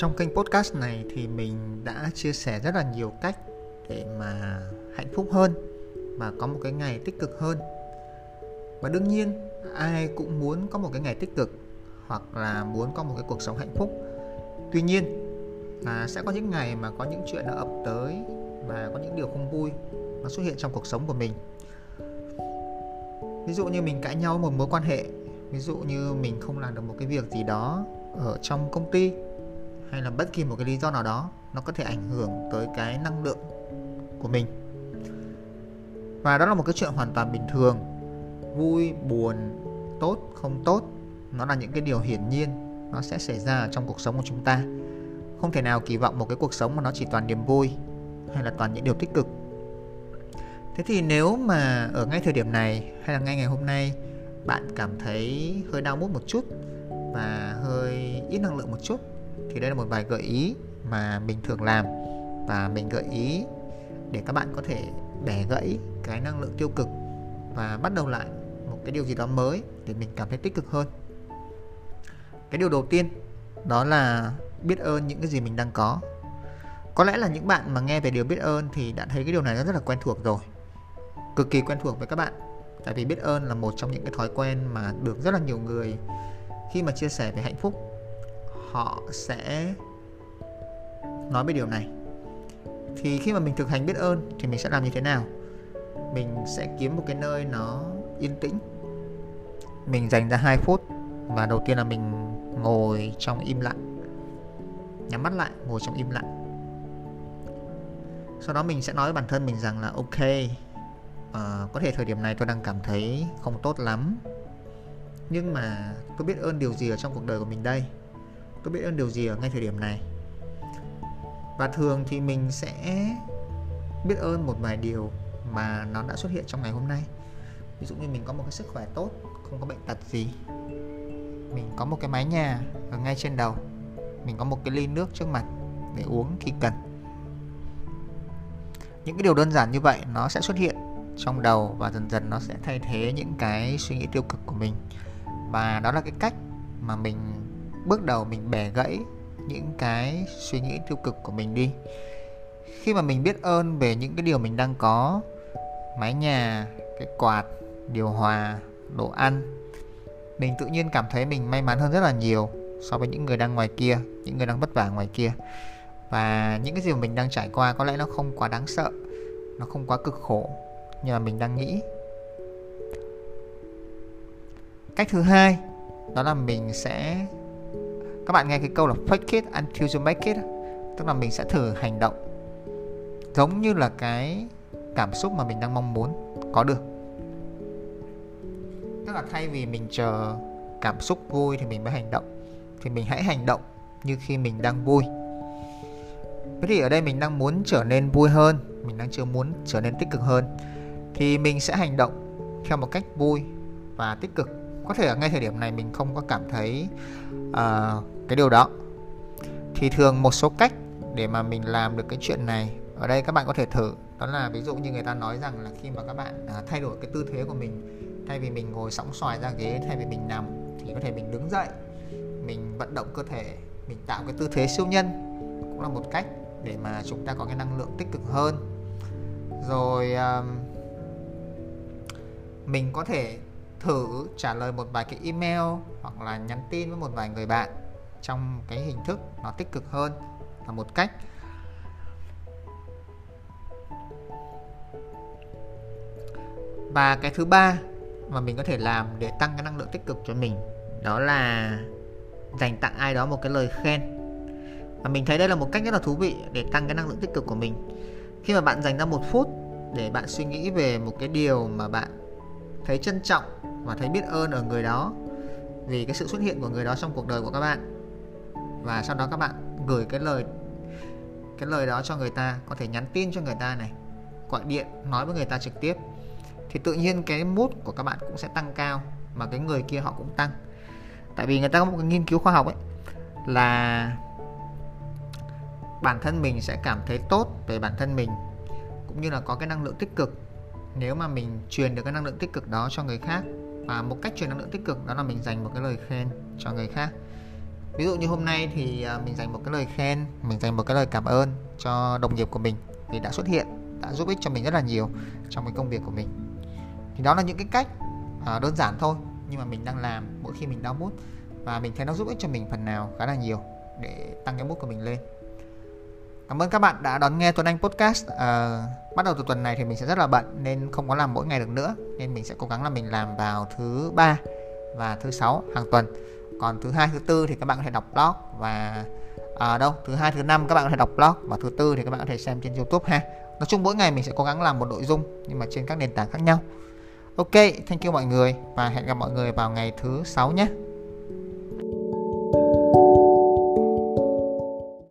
Trong kênh podcast này thì mình đã chia sẻ rất là nhiều cách để mà hạnh phúc hơn và có một cái ngày tích cực hơn. Và đương nhiên ai cũng muốn có một cái ngày tích cực hoặc là muốn có một cái cuộc sống hạnh phúc. Tuy nhiên là sẽ có những ngày mà có những chuyện nó ập tới và có những điều không vui nó xuất hiện trong cuộc sống của mình. Ví dụ như mình cãi nhau một mối quan hệ, ví dụ như mình không làm được một cái việc gì đó ở trong công ty hay là bất kỳ một cái lý do nào đó, nó có thể ảnh hưởng tới cái năng lượng của mình. Và đó là một cái chuyện hoàn toàn bình thường. Vui, buồn, tốt, không tốt, nó là những cái điều hiển nhiên, nó sẽ xảy ra trong cuộc sống của chúng ta. Không thể nào kỳ vọng một cái cuộc sống mà nó chỉ toàn niềm vui hay là toàn những điều tích cực. Thế thì nếu mà ở ngay thời điểm này hay là ngay ngày hôm nay, bạn cảm thấy hơi đau mút một chút và hơi ít năng lượng một chút thì đây là một vài gợi ý mà mình thường làm. Và mình gợi ý để các bạn có thể bẻ gãy cái năng lượng tiêu cực và bắt đầu lại một cái điều gì đó mới để mình cảm thấy tích cực hơn. Cái điều đầu tiên, đó là biết ơn những cái gì mình đang có. Có lẽ là những bạn mà nghe về điều biết ơn thì đã thấy cái điều này nó rất là quen thuộc rồi. Cực kỳ quen thuộc với các bạn. Tại vì biết ơn là một trong những cái thói quen mà được rất là nhiều người khi mà chia sẻ về hạnh phúc họ sẽ nói về điều này. Thì khi mà mình thực hành biết ơn thì mình sẽ làm như thế nào? Mình sẽ kiếm một cái nơi nó yên tĩnh. Mình dành ra 2 phút và đầu tiên là mình ngồi trong im lặng. Nhắm mắt lại ngồi trong im lặng. Sau đó mình sẽ nói với bản thân mình rằng là ok uh, có thể thời điểm này tôi đang cảm thấy không tốt lắm nhưng mà tôi biết ơn điều gì ở trong cuộc đời của mình đây? Tôi biết ơn điều gì ở ngay thời điểm này. Và thường thì mình sẽ biết ơn một vài điều mà nó đã xuất hiện trong ngày hôm nay. Ví dụ như mình có một cái sức khỏe tốt, không có bệnh tật gì. Mình có một cái mái nhà ở ngay trên đầu. Mình có một cái ly nước trước mặt để uống khi cần. Những cái điều đơn giản như vậy nó sẽ xuất hiện trong đầu và dần dần nó sẽ thay thế những cái suy nghĩ tiêu cực của mình. Và đó là cái cách mà mình bước đầu mình bẻ gãy những cái suy nghĩ tiêu cực của mình đi. Khi mà mình biết ơn về những cái điều mình đang có, mái nhà, cái quạt, điều hòa, đồ ăn, mình tự nhiên cảm thấy mình may mắn hơn rất là nhiều so với những người đang ngoài kia, những người đang vất vả ngoài kia. Và những cái gì mà mình đang trải qua có lẽ nó không quá đáng sợ, nó không quá cực khổ như là mình đang nghĩ. Cách thứ hai, đó là mình sẽ các bạn nghe cái câu là fake it until you make it tức là mình sẽ thử hành động giống như là cái cảm xúc mà mình đang mong muốn. Có được. Tức là thay vì mình chờ cảm xúc vui thì mình mới hành động. Thì mình hãy hành động như khi mình đang vui. Thế thì ở đây mình đang muốn trở nên vui hơn. Mình đang chưa muốn trở nên tích cực hơn. Thì mình sẽ hành động theo một cách vui và tích cực. Có thể ở ngay thời điểm này mình không có cảm thấy uh, cái điều đó. Thì thường một số cách để mà mình làm được cái chuyện này ở đây các bạn có thể thử. Đó là ví dụ như người ta nói rằng là khi mà các bạn à, thay đổi cái tư thế của mình thay vì mình ngồi sóng xoài ra ghế thay vì mình nằm thì có thể mình đứng dậy mình vận động cơ thể mình tạo cái tư thế siêu nhân cũng là một cách để mà chúng ta có cái năng lượng tích cực hơn. Rồi à, mình có thể thử trả lời một vài cái email hoặc là nhắn tin với một vài người bạn trong cái hình thức nó tích cực hơn là một cách. Và cái thứ ba mà mình có thể làm để tăng cái năng lượng tích cực cho mình, đó là dành tặng ai đó một cái lời khen. Và mình thấy đây là một cách rất là thú vị để tăng cái năng lượng tích cực của mình. Khi mà bạn dành ra một phút để bạn suy nghĩ về một cái điều mà bạn thấy trân trọng và thấy biết ơn ở người đó vì cái sự xuất hiện của người đó trong cuộc đời của các bạn và sau đó các bạn gửi cái lời cái lời đó cho người ta, có thể nhắn tin cho người ta này, gọi điện, nói với người ta trực tiếp. Thì tự nhiên cái mút của các bạn cũng sẽ tăng cao mà cái người kia họ cũng tăng. Tại vì người ta có một cái nghiên cứu khoa học ấy, là bản thân mình sẽ cảm thấy tốt về bản thân mình, cũng như là có cái năng lượng tích cực. Nếu mà mình truyền được cái năng lượng tích cực đó cho người khác, và một cách truyền năng lượng tích cực đó là mình dành một cái lời khen cho người khác ví dụ như hôm nay thì à, mình dành một cái lời khen mình dành một cái lời cảm ơn cho đồng nghiệp của mình vì đã xuất hiện đã giúp ích cho mình rất là nhiều trong cái công việc của mình. Thì đó là những cái cách à, đơn giản thôi nhưng mà mình đang làm mỗi khi mình đau mút và mình thấy nó giúp ích cho mình phần nào khá là nhiều để tăng cái mút của mình lên. Cảm ơn các bạn đã đón nghe Tuấn Anh podcast. À, bắt đầu từ tuần này thì mình sẽ rất là bận nên không có làm mỗi ngày được nữa nên mình sẽ cố gắng là mình làm vào thứ ba và thứ sáu hàng tuần còn thứ hai thứ tư thì các bạn có thể đọc blog và à, đâu? Thứ hai thứ năm các bạn có thể đọc blog và thứ tư thì các bạn có thể xem trên youtube ha. Nói chung mỗi ngày mình sẽ cố gắng làm một nội dung nhưng mà trên các nền tảng khác nhau. Ok thank you mọi người và hẹn gặp mọi người vào ngày thứ sáu nhé.